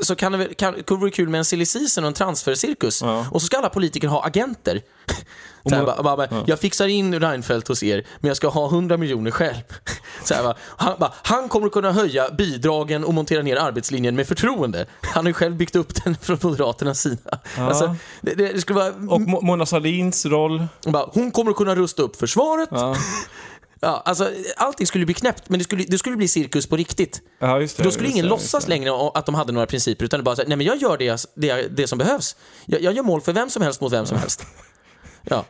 Så kan det, kan, det vore kul med en silly season och en transfercirkus. Ja. Och så ska alla politiker ha agenter. Här, må- bara, bara, Jag fixar in Reinfeldt hos er, men jag ska ha 100 miljoner själv. [laughs] Här, bara, han, bara, han kommer kunna höja bidragen och montera ner arbetslinjen med förtroende. Han har ju själv byggt upp den [laughs] från Moderaternas sida. Alltså, det, det, det skulle vara... Och Mo- Mona Sahlins roll. bara, hon kommer att kunna rusta upp försvaret. [laughs] Ja. Alltså, allting skulle bli knäppt, men det skulle, det skulle bli cirkus på riktigt. ja just det. Då skulle just ingen det, låtsas det. längre att de hade några principer, utan det bara så här, nej men jag gör det, det, det som behövs. Jag, jag gör mål för vem som helst mot vem som helst. [laughs] Ja.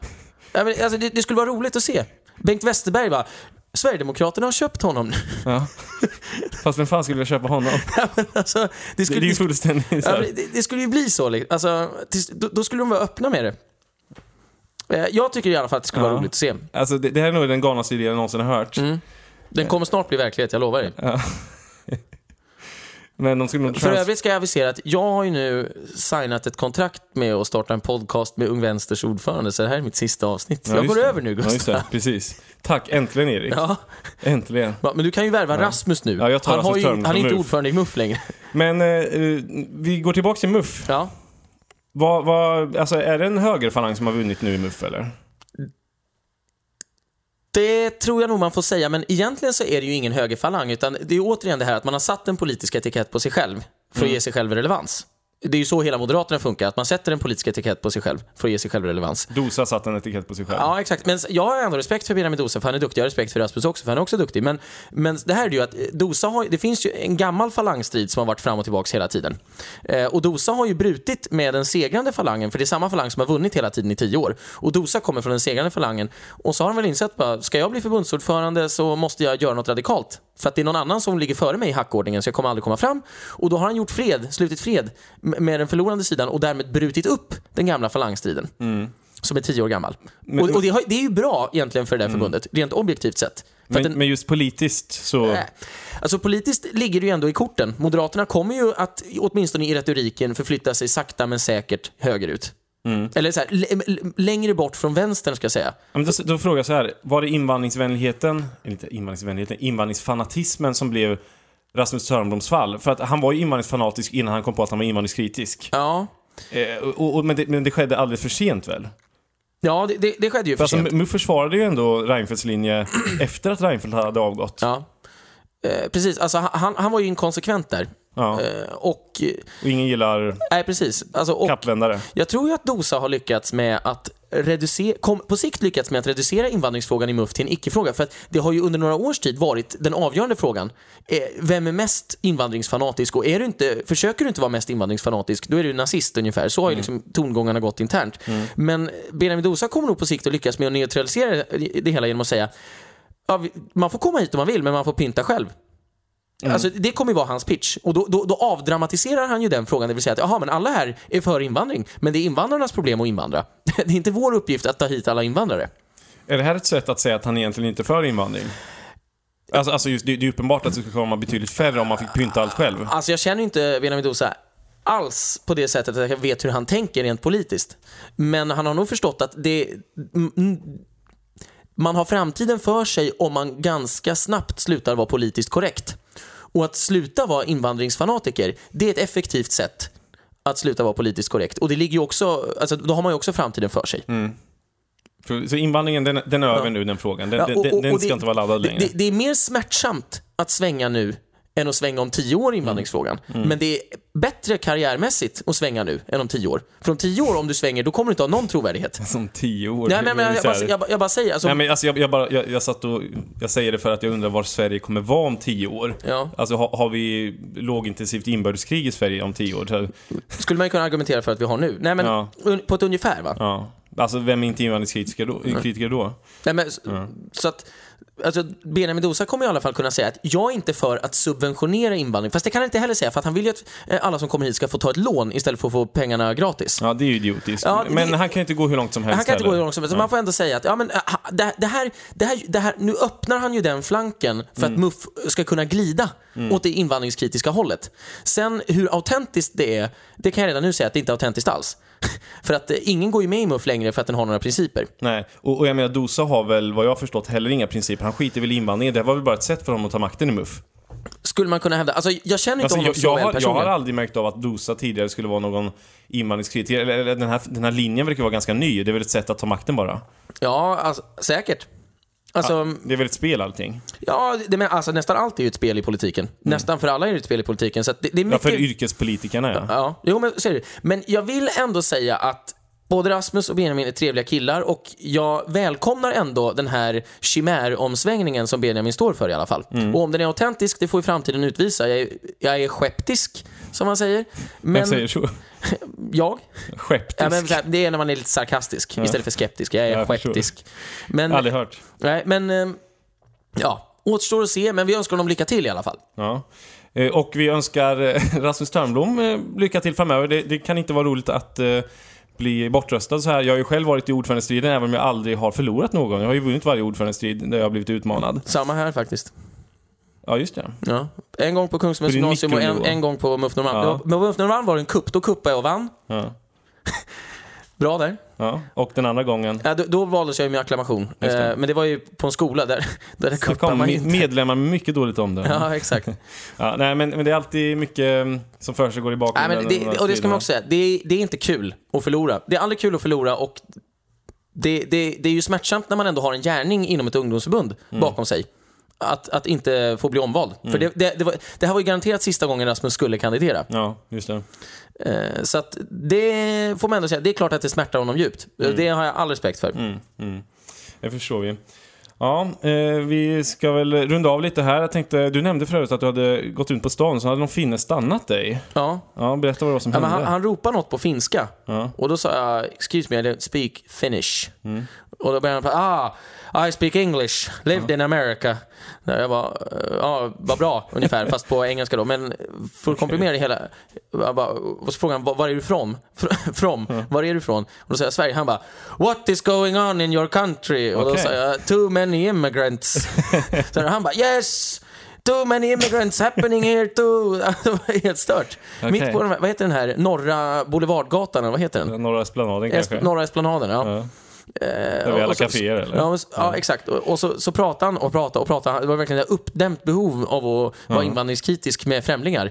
Ja, men, alltså, det, det skulle vara roligt att se. Bengt Westerberg bara, Sverigedemokraterna har köpt honom. Ja. Fast vem fan skulle vilja köpa honom? [laughs] Ja, alltså, det, Det, skulle, det är ju det, fullständigt ja, det, det skulle ju bli så. liksom. Alltså, då, då skulle de vara öppna med det. Eh, Jag tycker i alla fall att det skulle vara Ja. roligt att se. Alltså det, det här är nog den galnaste idén jag någonsin har hört. Mm. Den kommer snart bli verklighet, jag lovar dig. [laughs] Men de skulle nog För övrigt ska jag avisera att jag har ju nu signat ett kontrakt med att starta en podcast med Ung Vänsters ordförande, så det här är mitt sista avsnitt. Ja, jag går det. över nu, Ja, Gustav. det. Precis. Tack, äntligen Erik. Ja. Äntligen. Ja, men du kan ju värva Rasmus nu. Ja, han, har Rasmus ju, Törn han är inte MUF. ordförande i MUF längre. Men eh, eh, vi går tillbaka till MUF. Ja. Vad, vad, alltså, är det en högerfalang som har vunnit nu i MUF eller? Det tror jag nog man får säga, men egentligen så är det ju ingen högerfalang, utan det är återigen det här att man har satt en politisk etikett på sig själv för Mm. att ge sig själv relevans. Det är ju så hela Moderaterna funkar, att man sätter en politisk etikett på sig själv för att ge sig själv relevans. Dosa satt en etikett på sig själv. Ja, exakt. Men jag har ändå respekt för Benjamin Dosa, för han är duktig. Jag har respekt för Rasmus också, för han är också duktig. Men, men det här är ju att Dosa har, det finns ju en gammal falangstrid som har varit fram och tillbaka hela tiden. Eh, och Dosa har ju brutit med den segrande falangen, för det är samma falang som har vunnit hela tiden i tio år. Och Dosa kommer från den segrande falangen. Och så har han väl insett bara, ska jag bli förbundsordförande så måste jag göra något radikalt. För att det är någon annan som ligger före mig i hackordningen, så jag kommer aldrig komma fram. Och då har han gjort fred, slutit fred med den förlorande sidan och därmed brutit upp den gamla falangstriden som är tio år gammal. och och det, har, det är ju bra egentligen för det där förbundet, rent objektivt sett. Men, den, men just politiskt så... äh, alltså politiskt ligger det ju ändå i korten. Moderaterna kommer ju att, åtminstone i retoriken, förflytta sig sakta men säkert högerut. Eller så här, längre bort från vänstern ska jag säga. Ja, men då, då frågar jag så här, var det invandringsvänligheten, eller inte invandringsvänligheten, invandringsfanatismen som blev Rasmus Törnbloms fall? För att han var ju invandringsfanatisk innan han kom på att han var invandringskritisk. Ja, Eh, och, och, men, det, men det skedde alldeles för sent väl? ja det, det, det skedde ju För för alltså, sent. MUF försvarade ju ändå Reinfeldts linje [clears throat] efter att Reinfeldt hade avgått. Ja. Eh, precis, alltså han, han var ju inkonsekvent där. Ja. Eh, och, Och ingen gillar nej precis. Alltså, kappvändare. Jag tror ju att Dosa har lyckats med att reducera, kom, på sikt lyckats med att reducera invandringsfrågan i MUF till en icke-fråga. För att det har ju under några års tid varit den avgörande frågan. Eh, vem är mest invandringsfanatisk? Och är du inte, försöker du inte vara mest invandringsfanatisk, då är du nazist ungefär. Så har ju liksom tongångarna gått internt. Men Benjamin Dosa kommer nog på sikt att lyckas med att neutralisera det hela genom att säga ja, man får komma hit om man vill, men man får pynta själv. Alltså, det kommer ju vara hans pitch. Och då, då, då avdramatiserar han ju den frågan, det vill säga att jaha, men alla här är för invandring, men det är invandrarnas problem att invandra. [laughs] Det är inte vår uppgift att ta hit alla invandrare. Är det här ett sätt att säga att han egentligen inte är för invandring? Alltså, alltså just, det, det är uppenbart att det skulle komma betydligt färre om man fick pynta allt själv. Alltså jag känner ju inte Benjamin Dosa alls på det sättet att jag vet hur han tänker rent politiskt. Men han har nog förstått att det... mm, mm, Man har framtiden för sig om man ganska snabbt slutar vara politiskt korrekt. Och att sluta vara invandringsfanatiker, det är ett effektivt sätt att sluta vara politiskt korrekt. Och det ligger ju också, alltså då har man ju också framtiden för sig. För, så invandringen, den, den är över nu, den frågan. Den, Ja, och- och- den ska det- inte vara laddad längre. Det, det är mer smärtsamt att svänga nu än att svänga om tio år i invandringsfrågan. Mm. Men det är bättre karriärmässigt att svänga nu än om tio år. För om tio år, om du svänger, då kommer du inte ha någon trovärdighet. [laughs] Som tio år. Nej, men, men, jag, bara, jag, jag bara säger, alltså, Nej, men alltså, jag, jag, bara, jag, jag satt och... Jag säger det för att jag undrar var Sverige kommer vara om tio år. Ja. Alltså, har, har vi lågintensivt inbördeskrig i Sverige om tio år? Så, skulle man ju kunna argumentera för att vi har nu. Nej, men Ja. un, på ett ungefär va? ja. Alltså, vem är inte invandringskritiker då? Kritiker då? Nej, men, s- Så att Alltså, Benjamin Dosa kommer i alla fall kunna säga att jag är inte för att subventionera invandring. Fast det kan han inte heller säga, för att han vill ju att eh, alla som kommer hit ska få ta ett lån istället för att få pengarna gratis. Ja, det är ju idiotiskt. Ja, det- men han kan ju inte gå hur långt som helst Han kan inte gå heller. hur långt som helst. så Man får ändå säga att ja, men, äh, det, det, här, det, här, det här, nu öppnar han ju den flanken för Mm. att MUF ska kunna glida åt det invandringskritiska hållet. Sen hur autentiskt det är, det kan jag redan nu säga att det inte är autentiskt alls. [laughs] för att eh, ingen går ju med i MUF längre för att den har några principer. Nej, och, och jag menar Dosa har väl, vad jag har förstått, heller inga principer. Han skiter väl i invandringen. Det var väl bara ett sätt för honom att ta makten i MUF. Skulle man kunna hävda, alltså jag känner inte Alltså, honom jag, så jag, väl har, jag har aldrig märkt av att Dosa tidigare skulle vara någon invandringskritiker. Den, här, den här linjen verkar vara ganska ny. Det är väl ett sätt att ta makten bara. Ja, alltså, säkert. Alltså, Det är väl ett spel allting. ja, det, men, alltså, nästan allt är ju ett spel i politiken. Nästan för alla är det ett spel i politiken. Så det, det är Mm. Ja, mycket... för yrkespolitikerna ja. Ja, jo men så är det. Men jag vill ändå säga att både Rasmus och Benjamin är trevliga killar och jag välkomnar ändå den här chimäromsvängningen som Benjamin står för i alla fall. Mm. Och om den är autentisk, det får ju framtiden utvisa. Jag är, jag är skeptisk, som man säger. Men Vem säger så? [laughs] jag? Skeptisk. Ja, men, det är när man är lite sarkastisk istället för skeptisk. Jag är Jag förstår. skeptisk. Men, Aldrig hört. nej, men eh, ja, återstår att se, men vi önskar honom lycka till i alla fall. Ja. Eh, Och vi önskar eh, [laughs] Rasmus Törnblom eh, lycka till framöver. Det, det kan inte vara roligt att bli bortröstad så här. Jag har ju själv varit i ordförandestriden även om jag aldrig har förlorat någon. Jag har ju vunnit varje ordförandestrid där jag har blivit utmanad. Samma här faktiskt. Ja, just det. Ja. En gång på din gymnasium och en, en gång på MUF Norrmalm. Ja. Ja. På MUF Norrmalm var det en kupp, då kuppade jag och vann. Ja. [laughs] Bra där. Ja. Och den andra gången Ja, då, då valdes jag med acklamation. Det. Eh, men det var ju på en skola där, [laughs] där det kuppade man inte. medlemmar med mycket dåligt omdöme. Ja. Ja, exakt. [laughs] nej, men, men det är alltid mycket mm, som försiggår i Nej, bakgrunden. men det, och det ska man också säga, det är, det är inte kul att förlora. Det är aldrig kul att förlora och det, det, det är ju smärtsamt när man ändå har en gärning inom ett ungdomsförbund Mm. bakom sig. Att, att inte få bli omvald. För det, det, det, var, det här var ju garanterat sista gången Rasmus skulle kandidera. Ja, just det. Eh, Så att det får man ändå säga, det är klart att det smärtar honom djupt. Det har jag all respekt för. Det förstår vi. Ja, eh, vi ska väl runda av lite här. Jag tänkte, du nämnde förut att du hade gått ut på stan, så hade någon finne stannat dig. Ja. Ja, berätta vad det var som Ja, hände. han, han ropar något på finska. Ja. Och då sa jag, excuse me, I don't speak Finnish. Mm. Och då började han ah, I speak English, lived in America. Ja, Jag var, ja, vad bra, ungefär, [laughs] fast på engelska då. Men för att komprimera det hela, jag bara, och så frågade han, var, är du ifrån? [laughs] Fr- From? Var är du ifrån? Och då sa jag Sverige. Han bara, what is going on in your country? Och då sa jag, too many immigrants. [laughs] så han bara, yes! Too many immigrants happening here too. Det var helt stört. Okej. Mitt på den här, vad heter den här, Norra Boulevardgatan, vad heter den? Norra Esplanaden kanske? Esp- Norra Esplanaden, ja. Ja. Eh, vi alla kaféer eller? Ja, ja exakt. Och, och så, så pratade han och pratade och pratade. Det var verkligen ett uppdämt behov av att vara invandringskritisk med främlingar.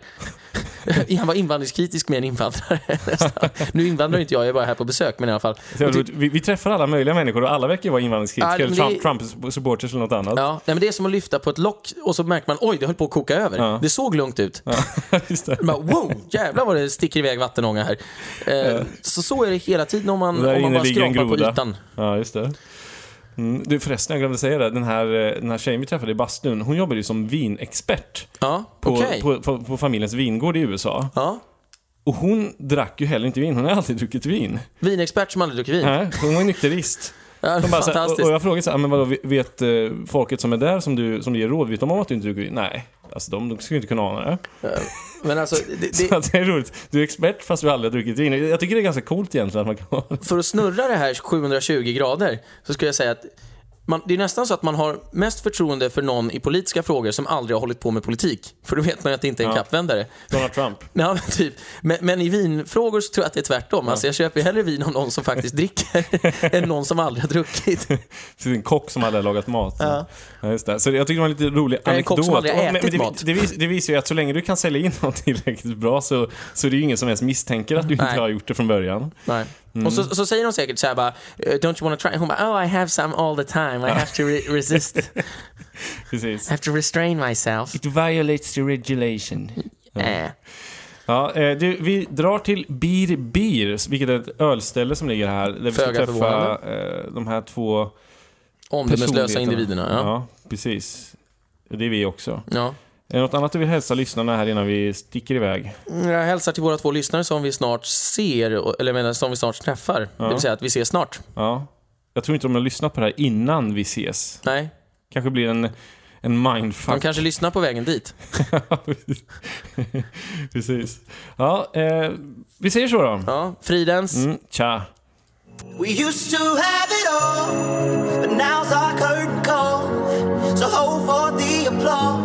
[laughs] han var invandringskritisk med en invandrare [laughs] nästan. Nu invandrar inte jag, jag är bara här på besök, men i alla fall. Vi, vi träffar alla möjliga människor och alla verkar vara invandringskritiker, Ja, det- Trump, Trump-supporters eller något annat. Ja, nej, men det är som att lyfta på ett lock och så märker man oj, det höll på att koka över. Ja. Det såg lugnt ut. [laughs] Just det. Man, wow, jävlar vad det sticker iväg vattenånga här. Eh, så så är det hela tiden om man, om man bara skrapar på ytan. Ja, just det. Mm. Du förresten, jag glömde säga det. Den här, eh, den här tjejen vi träffade i bastun, hon jobbade ju som vinexpert Ja, på, okej. på, på, på familjens vingård i USA. Ja. Och hon drack ju heller inte vin, hon har alltid druckit vin. Vinexpert som aldrig druckit vin. Nej, hon var nykterist. [laughs] Ja, De bara, så här, och, och jag frågade så här, men vadå, vet eh, folket som är där, som du, som du ger råd, vet de om att du inte dricker vin? Nej, alltså de, de skulle inte kunna ana det. Men alltså, det, [laughs] Så det, att det är roligt. Du är expert fast du aldrig har druckit vin. Jag tycker det är ganska coolt egentligen att man kan för att snurra det här 720 grader så skulle jag säga att man, det är nästan så att man har mest förtroende för någon i politiska frågor som aldrig har hållit på med politik. För då vet man ju att det inte är en Ja. kappvändare. Donald Trump. [laughs] Ja, men, typ. men, men i vinfrågor så tror jag att det är tvärtom. Alltså, jag köper hellre vin av någon som faktiskt dricker [laughs] än någon som aldrig har druckit. [laughs] Det är en kock som aldrig har lagat mat. Ja. Ja, just det. Så jag tycker det var en lite rolig Nej, en anekdot. kock som aldrig har men- ätit men det, mat. Det, vis, det visar ju att så länge du kan sälja in något tillräckligt bra så, så är det ju ingen som ens misstänker att du inte Nej. har gjort det från början. Nej. Mm. Och så, så säger de säkert så här bara, "Eh, don't you wanna try? Hon bara, oh I have some all the time, I have to re- [laughs] resist, I Precis. have to restrain myself. It violates the regulation. Äh. Ja, eh, du, vi drar till Bir Bir, vilket är ett ölställe som ligger här. Där vi ska Föga träffa eh, de här två Omdömeslösa individerna. Ja. ja, precis. Det är vi också. Ja. Är det något annat du vill hälsa lyssnarna här innan vi sticker iväg? Jag hälsar till våra två lyssnare som vi snart ser, eller menar som vi snart träffar. Det vill säga att vi ses snart. Ja. Jag tror inte de har lyssnat på det här innan vi ses. Nej. kanske blir en, en mindfuck. De kanske lyssnar på vägen dit. [laughs] Precis. Ja, eh, vi säger så då. Ja, fridens. Mm, tja. We used to have it all, but now's our curtain call. So hold for the applause.